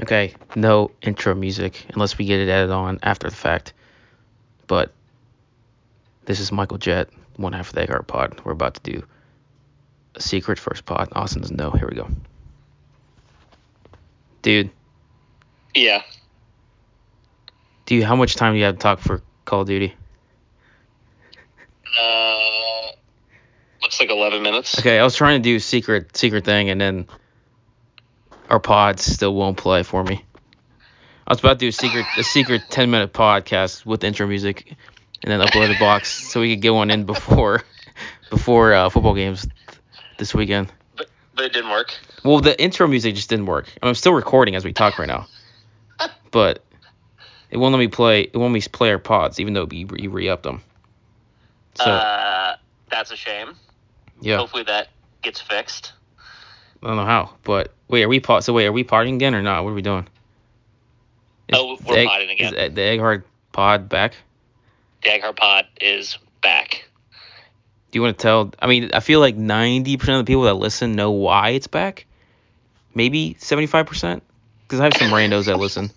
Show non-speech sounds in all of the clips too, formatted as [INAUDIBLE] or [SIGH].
Okay, no intro music unless we get it added on after the fact. But this is Michael Jett, one half of the Egg Pod. We're about to do a secret first pod. Austin doesn't know. Here we go. Dude, Yeah. do you how much time do you have to talk for Call of Duty? Uh, looks like 11 minutes. Okay, I was trying to do secret secret thing and then our pods still won't play for me. I was about to do a secret a secret ten minute podcast with intro music and then upload a box so we could get one in before [LAUGHS] before uh, football games this weekend. But, but it didn't work. Well, the intro music just didn't work. I'm still recording as we talk right now, [LAUGHS] but it won't let me play. It won't let me play our pods, even though you re- you re-upped them. So uh, that's a shame. yeah, Hopefully that gets fixed. I don't know how, but wait, are we pod? So wait, are we podding again or not? What are we doing? Oh, the we're egg- again. Is the egg hard pod back? Dagger Pod is back. Do you want to tell? I mean, I feel like 90% of the people that listen know why it's back. Maybe 75%, because I have some randos that listen.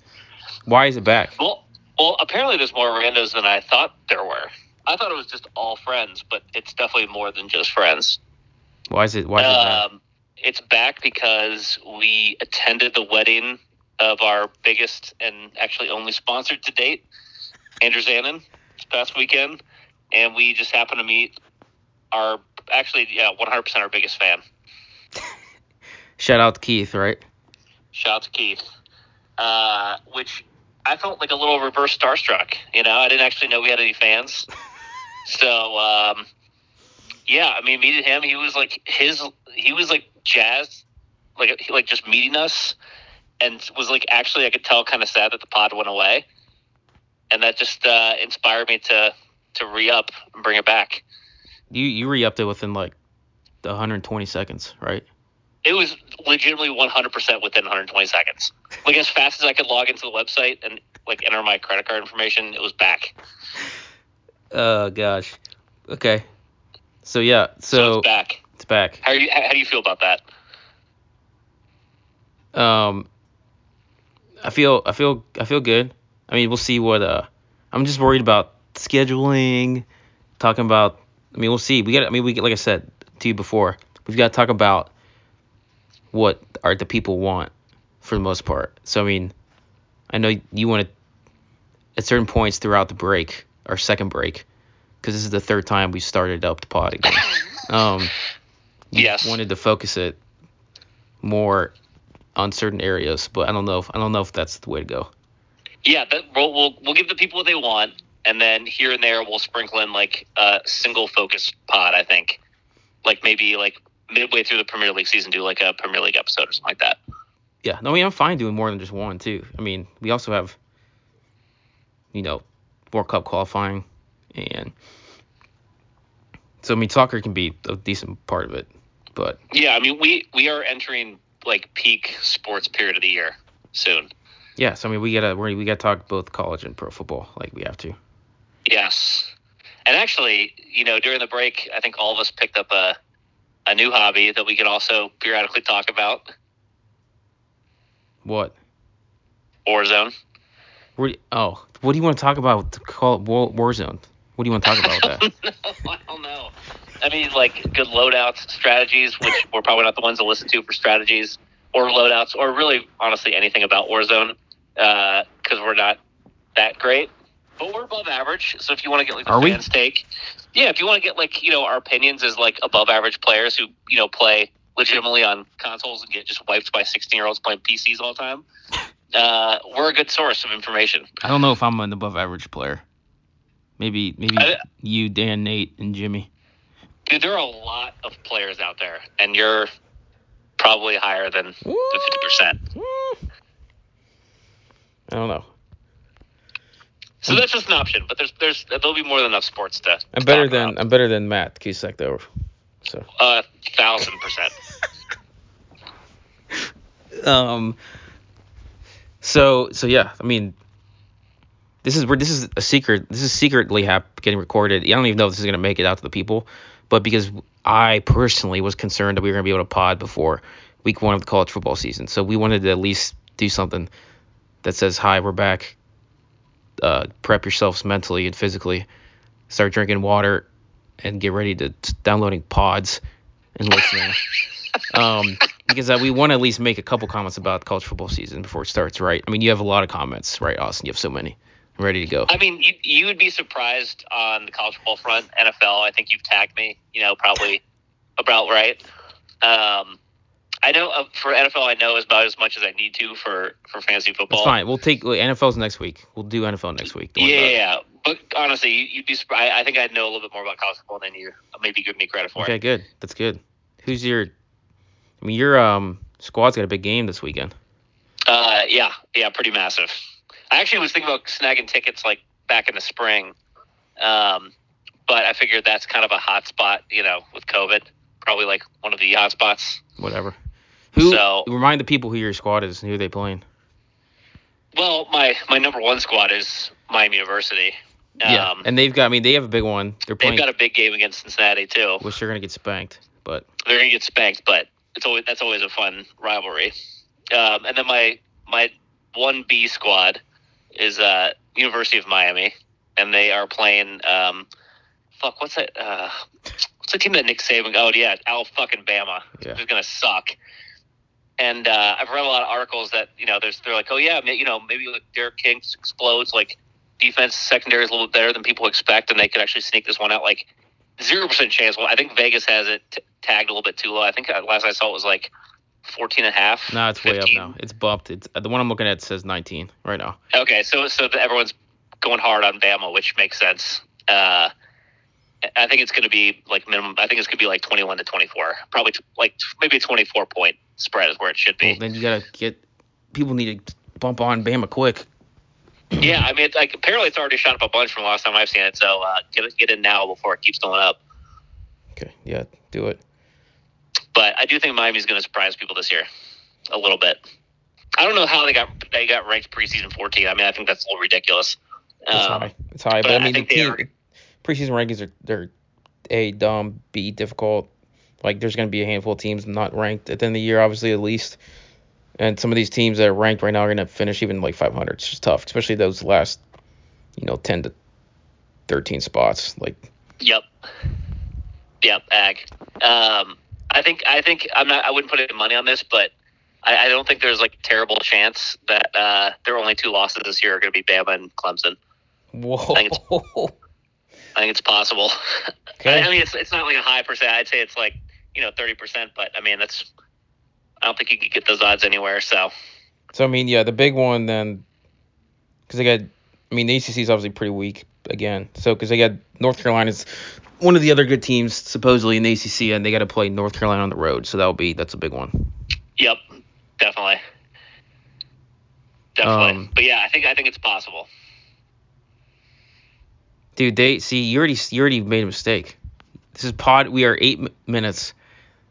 Why is it back? Well, well, apparently there's more randos than I thought there were. I thought it was just all friends, but it's definitely more than just friends. Why is it? Why is it back? Um, It's back because we attended the wedding of our biggest and actually only sponsored to date, Andrew Zanin, this past weekend, and we just happened to meet our actually yeah 100% our biggest fan. [LAUGHS] Shout out to Keith, right? Shout out to Keith, uh, which I felt like a little reverse starstruck. You know, I didn't actually know we had any fans, [LAUGHS] so um, yeah, I mean, meeting him, he was like his, he was like jazzed, like like just meeting us, and was like actually I could tell kind of sad that the pod went away, and that just uh, inspired me to to re up and bring it back. You you re-upped it within like the 120 seconds, right? It was legitimately 100% within 120 seconds. Like as fast as I could log into the website and like enter my credit card information, it was back. Oh gosh. Okay. So yeah, So, so it's back. Back. How you? How do you feel about that? Um, I feel I feel I feel good. I mean, we'll see what. Uh, I'm just worried about scheduling. Talking about. I mean, we'll see. We got. I mean, we like I said to you before. We've got to talk about what are the people want for the most part. So I mean, I know you want to at certain points throughout the break, our second break, because this is the third time we started up the pod again. [LAUGHS] Um, Yes. wanted to focus it more on certain areas, but I don't know if I don't know if that's the way to go. Yeah, that, we'll, we'll we'll give the people what they want, and then here and there we'll sprinkle in like a single focus pod. I think, like maybe like midway through the Premier League season, do like a Premier League episode or something like that. Yeah, no, I mean I'm fine doing more than just one too. I mean we also have, you know, World Cup qualifying, and so I mean soccer can be a decent part of it, but Yeah, I mean we we are entering like peak sports period of the year soon. yes, I mean we gotta we we gotta talk both college and pro football like we have to. Yes. And actually, you know, during the break, I think all of us picked up a a new hobby that we could also periodically talk about. What? Warzone. Where, oh, what do you want to talk about? Call War, Warzone. What do you want to talk about with that? no, [LAUGHS] I don't know. I mean, like good loadouts, strategies, which [LAUGHS] we're probably not the ones to listen to for strategies or loadouts, or really, honestly, anything about Warzone, because we're not that great. But we're above average. So if you want to get like the Are we? take, yeah, if you want to get like you know our opinions as like above average players who you know play legitimately on consoles and get just wiped by sixteen year olds playing PCs all the time, uh, we're a good source of information. I don't know if I'm an above average player. Maybe maybe I- you, Dan, Nate, and Jimmy. Dude, there are a lot of players out there, and you're probably higher than the fifty percent. I don't know. So that's just an option, but there's there's there'll be more than enough sports to. I'm to better than about. I'm better than Matt Cusack though. So a thousand percent. [LAUGHS] um so so yeah, I mean this is where this is a secret. This is secretly hap- getting recorded. I don't even know if this is gonna make it out to the people, but because I personally was concerned that we were gonna be able to pod before week one of the college football season, so we wanted to at least do something that says, "Hi, we're back." Uh, prep yourselves mentally and physically. Start drinking water and get ready to t- downloading pods and listening. [LAUGHS] um, because uh, we want to at least make a couple comments about college football season before it starts, right? I mean, you have a lot of comments, right, Austin? You have so many. Ready to go. I mean, you, you would be surprised on the college football front. NFL, I think you've tagged me, you know, probably about right. Um, I know uh, for NFL, I know about as much as I need to for for fantasy football. That's fine. We'll take wait, NFL's next week. We'll do NFL next week. Worry Yeah, yeah, but honestly, you, you'd be surprised. I think I know a little bit more about college football than you maybe give me credit for. Okay, good. That's good. Who's your? I mean, your um squad's got a big game this weekend. Uh, yeah, yeah, pretty massive. I actually was thinking about snagging tickets like back in the spring, um, but I figured that's kind of a hot spot, you know, with COVID. Probably like one of the hot spots. Whatever. Who? So- remind the people who your squad is and who they playing. Well, my my number one squad is Miami University. yeah, Um, and they've got. I mean, they have a big one. They're they've got a big game against Cincinnati too. which they're gonna get spanked, but They're gonna get spanked, but it's always that's always a fun rivalry. Um, and then my my one B squad is uh, University of Miami, and they are playing. Um, fuck, what's that? Uh, what's the team that Nick Saban? Oh yeah, Al fucking Bama. Yeah. Who's gonna suck? And uh, I've read a lot of articles that you know there's they're like, oh yeah, you know maybe like D'Eriq King explodes, like defense secondary is a little bit better than people expect, and they could actually sneak this one out. Like zero percent chance. Well, I think Vegas has it t- tagged a little bit too low. I think uh, last I saw it was like 14 and a half. now it's way up now. It's bumped. It's the one I'm looking at says 19 right now. Okay, so so the, everyone's going hard on Bama, which makes sense. Uh, I think it's going to be like minimum. I think it's going to be like 21 to 24, probably t- like t- maybe a 24 point spread is where it should Well, be. then you gotta get people need to bump on Bama quick. yeah, I mean, it's like apparently it's already shot up a bunch from the last time I've seen it. So uh, get it, get in now before it keeps going up. Okay, yeah, do it. But I do think Miami's going to surprise people this year a little bit. I don't know how they got they got ranked preseason 14. I mean, I think that's a little ridiculous. It's Um, high. It's high, but, but I I mean, the think team are- preseason rankings are they're a dumb, b difficult. Like there's gonna be a handful of teams not ranked at the end of the year, obviously at least. And some of these teams that are ranked right now are gonna finish even like 500. It's just tough, especially those last, you know, 10 to 13 spots. Like Yep. Yep. Ag. Um, I think I think I'm not. I wouldn't put any money on this, but I, I don't think there's like a terrible chance that uh, their only two losses this year are going to be Bama and Clemson. whoa. think I think it's possible. [LAUGHS] Okay. I, I mean, it's it's not like a high percent. I'd say it's like you know thirty percent, but I mean that's. I don't think you could get those odds anywhere. So So I mean, yeah, the big one then, because they got, I mean, the ACC is obviously pretty weak again. So because they got North Carolina's one of the other good teams supposedly in the ACC, and they got to play North Carolina on the road. So that'll be that's a big one. yep, definitely, definitely. Um, but yeah, I think I think it's possible. Dude, they see you already you already made a mistake. This is pod. We are eight m- minutes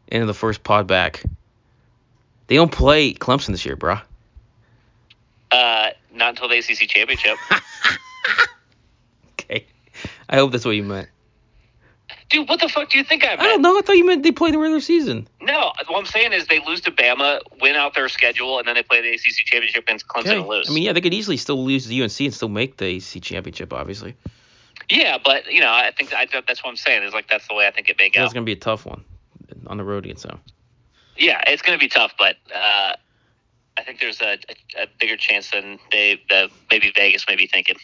into the first pod back. They don't play Clemson this year, bruh. Uh, not until the ACC championship. [LAUGHS] Okay. I hope that's what you meant. Dude, what the fuck do you think I meant? I don't know. I thought you meant they play the regular season. No, what I'm saying is they lose to Bama, win out their schedule, and then they play the ACC championship against Clemson Okay. and lose. I mean, yeah, they could easily still lose to UNC and still make the ACC championship, obviously. yeah, but you know, I think I, that's what I'm saying is like that's the way I think it may go. It's gonna be a tough one on the road against them. Yeah, it's going to be tough, but uh, I think there's a, a, a bigger chance than they that maybe Vegas may be thinking.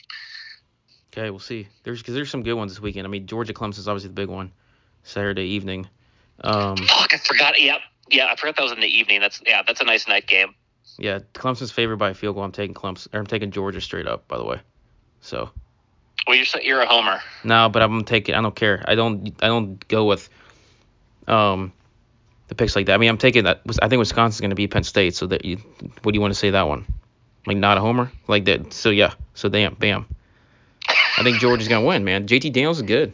Okay, we'll see. There's because there's some good ones this weekend. I mean, Georgia Clemson is obviously the big one, Saturday evening. Um, Fuck, I forgot. Yep, yeah, I forgot that was in the evening. That's yeah, that's a nice night game. yeah, Clemson's favored by a field goal. I'm taking Clemson. Or I'm taking Georgia straight up, by the way. So Well, you're you're a homer. no, but I'm taking. I don't care. I don't. I don't go with um the picks like that. I mean, I'm taking that. I think Wisconsin's gonna beat Penn State. So that you, what do you want to say that one? Like not a homer like that. So yeah. So damn, bam. I think Georgia's gonna win, man. JT Daniels is good.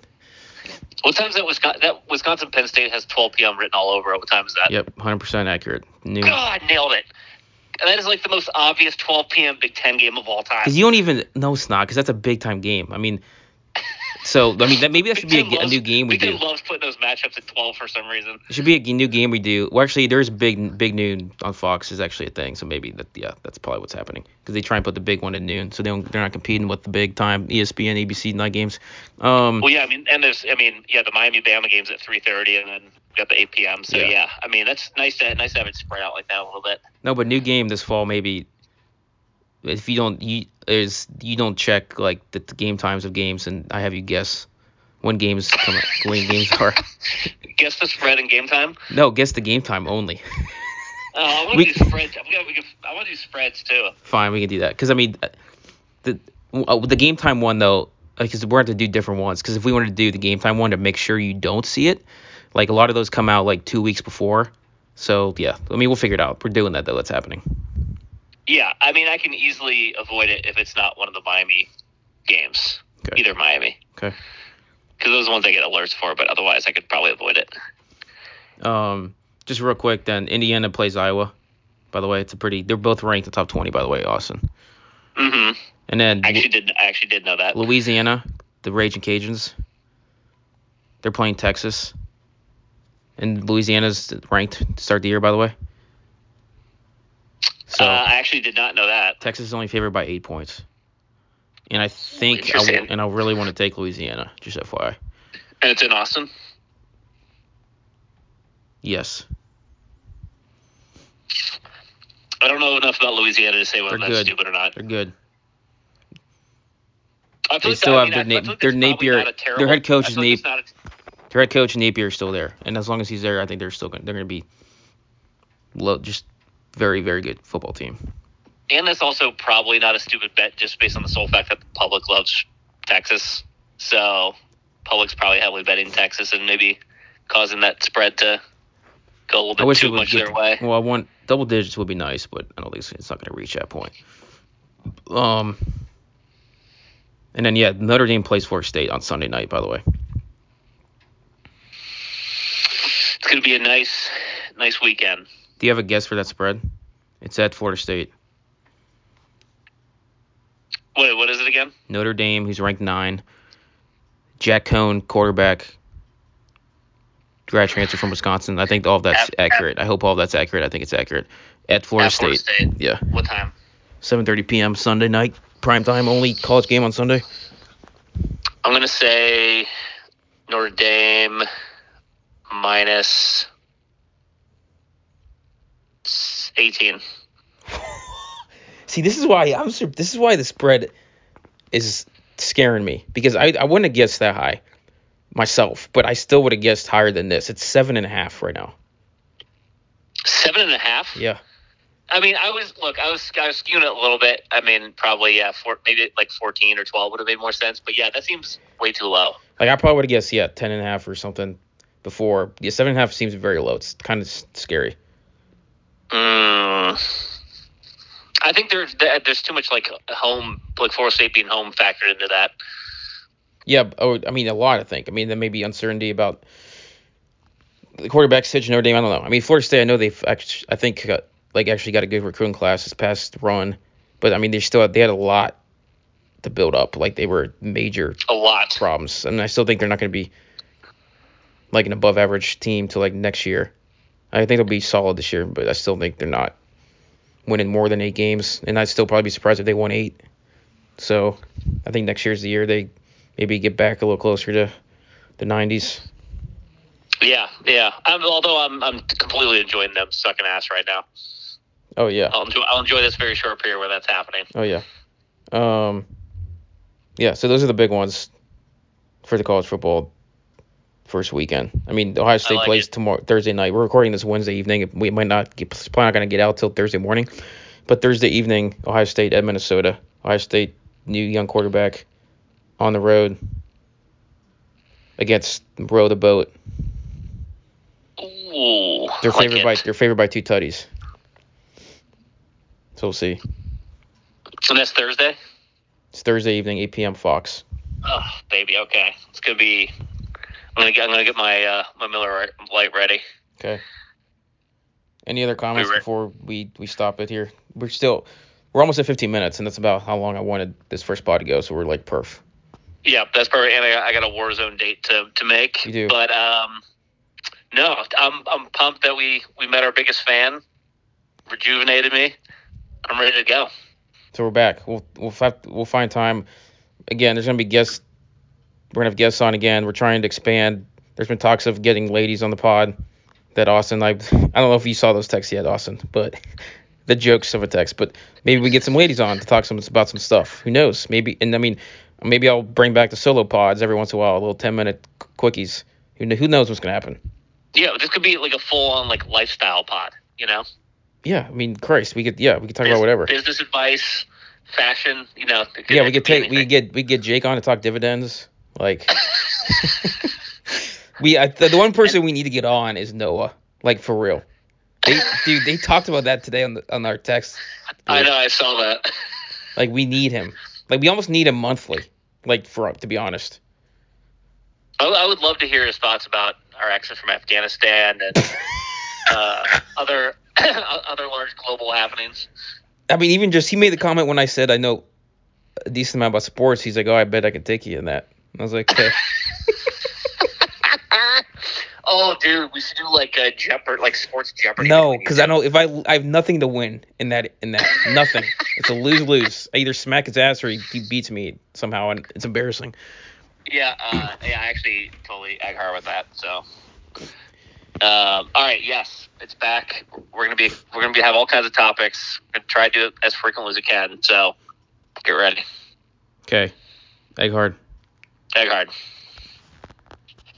What time is that? Wisconsin, that Wisconsin Penn State has 12 p.m. written all over it. What time is that? Yep, 100% accurate. New. God, nailed it. And that is like the most obvious 12 p.m. Big Ten game of all time. Because you don't even know it's not, because that's a big time game. I mean, So I mean, that maybe that should be a, Ten a new game we Big do. loves putting those matchups at 12 for some reason. It should be a new game we do. Well, actually, there's big big noon on Fox is actually a thing. So maybe that yeah, that's probably what's happening because they try and put the big one at noon, so they don't, they're not competing with the big time ESPN, ABC night games. Um, Well, yeah, I mean, and there's, I mean, yeah, the Miami Bama game's at 3:30, and then got the 8 p.m. So Yeah. yeah. I mean, that's nice to nice to have it spread out like that a little bit. No, but new game this fall maybe. If you don't you is you don't check like the, the game times of games, and I have you guess when games come out, when [LAUGHS] games are. Guess the spread and game time. No, guess the game time only. Oh, I want to [LAUGHS] do spreads. I'm gonna, we can, I want to do spreads too. Fine, we can do that. Because I mean, the uh, the game time one though, because we're going to do different ones. Because if we wanted to do the game time one to make sure you don't see it, like a lot of those come out like two weeks before. So yeah, I mean we'll figure it out. We're doing that though. That's happening. Yeah, I mean, I can easily avoid it if it's not one of the Miami games, Okay. either Miami, Okay. because those are the ones I get alerts for. But otherwise, I could probably avoid it. Um, just real quick, then Indiana plays Iowa. By the way, it's a pretty. They're both ranked in the top 20. By the way, Austin. hmm And then I actually did. I actually did know that. Louisiana, the Raging Cajuns. They're playing Texas. And Louisiana's ranked to start the year, by the way. So uh, I actually did not know that. Texas is only favored by eight points. And I think I Interesting. and I really want to take Louisiana, just FYI. And it's in Austin. Yes, I don't know enough about Louisiana to say whether They're that's good. stupid or not. they're good. I They still that- have I their mean, I- I Na- like their Napier- a their head coach is feel like it's Nap- not a- Their head coach Napier is still there, and as long as he's there, I think they're still going. They're going to be, lo- just very very good football team. And that's also probably not a stupid bet just based on the sole fact that the public loves Texas. So public's probably heavily betting Texas and maybe causing that spread to go a little I bit wish too much get their way. Well, I want double digits would be nice, but I don't think it's, it's not going to reach that point. Um, and then yeah, Notre Dame plays Florida State on Sunday night. By the way, It's going to be a nice, nice weekend. Do you have a guess for that spread? It's at Florida State. Wait, what is it again? Notre Dame, who's ranked nine. Jack Coan, quarterback, grad transfer from Wisconsin. I think all of that's At- accurate. I hope all of that's accurate. I think it's accurate. At Florida, At Florida State. State. Yeah. What time? 7:30 p.m. Sunday night, prime time only college game on Sunday. I'm going to say Notre Dame minus 18. [LAUGHS] See, this is why I'm. This is why the spread is scaring me because I I wouldn't have guessed that high myself, but I still would have guessed higher than this. It's seven and a half right now. Seven and a half? Yeah. I mean, I was look, I was I was skewing it a little bit. I mean, probably yeah, four, maybe like fourteen or twelve would have made more sense. But yeah, that seems way too low. Like I probably would have guessed yeah ten and a half or something before. Yeah, seven and a half seems very low. It's kind of scary. Mm. I think there's there's too much like home, like Florida State being home factored into that. Yeah, oh, I mean a lot. I think. I mean there may be uncertainty about the quarterback situation. Notre Dame. I don't know. I mean Florida State. I know they've actually. I think got, like actually got a good recruiting class this past run, but I mean they still they had a lot to build up. Like they were major A lot. problems, and I still think they're not going to be like an above average team till like next year. I think they'll be solid this year, but I still think they're not winning more than eight games, and I'd still probably be surprised if they won eight. So I think next year's the year they maybe get back a little closer to the 90s. Yeah, yeah. I'm, although I'm I'm completely enjoying them sucking ass right now. Oh yeah, I'll enjoy I'll enjoy this very short period where that's happening. oh yeah, um, yeah. So those are the big ones for the college football first weekend. I mean, Ohio State like plays it. tomorrow Thursday night. We're recording this Wednesday evening. We might not get, it's probably not going to get out till Thursday morning, but Thursday evening, Ohio State at Minnesota. Ohio State new young quarterback on the road against row the boat. Ooh, They're favored it. by they're favored by two tutties. So we'll see. So that's Thursday. It's Thursday evening, 8 p.m. Fox. Oh, baby. Okay, it's gonna be. I'm gonna get. I'm gonna get my uh, my Miller Lite ready. Okay. Any other comments re- before we we stop it here? We're still we're almost at 15 minutes, and that's about how long I wanted this first pod to go. So we're like perf. Yeah, that's perfect. And I, I got a Warzone date to, to make. You do. But um, no, I'm I'm pumped that we we met our biggest fan, rejuvenated me. I'm ready to go. So we're back. We'll we'll have, we'll find time. Again, there's gonna be guests. We're gonna have guests on again. We're trying to expand. There's been talks of getting ladies on the pod. That Austin, I I don't know if you saw those texts yet, Austin, but [LAUGHS] the jokes of a text. But maybe we get some ladies on to talk some about some stuff. Who knows? Maybe and I mean maybe I'll bring back the solo pods every once in a while, a little 10 minute quickies. Who who knows what's gonna happen? Yeah, this could be like a full on like lifestyle pod. You know, Yeah, I mean, Christ, we could yeah we could talk Bus- about whatever. Business advice, fashion. You know. Yeah, we could take we anything. could get we could get Jake on to talk dividends. Like [LAUGHS] we I, the, the one person we need to get on is Noah. Like for real. They dude, they talked about that today on the on our text. I know. I saw that. [LAUGHS] Like we need him. Like we almost need him monthly. Like for to be honest. I, I would love to hear his thoughts about our exit from Afghanistan and [LAUGHS] uh, other other large global happenings. I mean, even just he made the comment when I said I know a decent amount about sports. He's like, "Oh, I bet I can take you in that." And I was like, "Okay." [LAUGHS] oh, dude, we should do like a Jeopardy, like sports Jeopardy. no, because I know if I I have nothing to win in that in that nothing. it's a lose lose. I either smack his ass or he, he beats me somehow, and it's embarrassing. Yeah, uh, yeah, I actually totally ag hard with that. So, um, all right, yes, it's back. We're gonna be we're gonna be have all kinds of topics. We're gonna try to do it as frequently as we can. So, get ready, Okay, egg hard. Egg hard.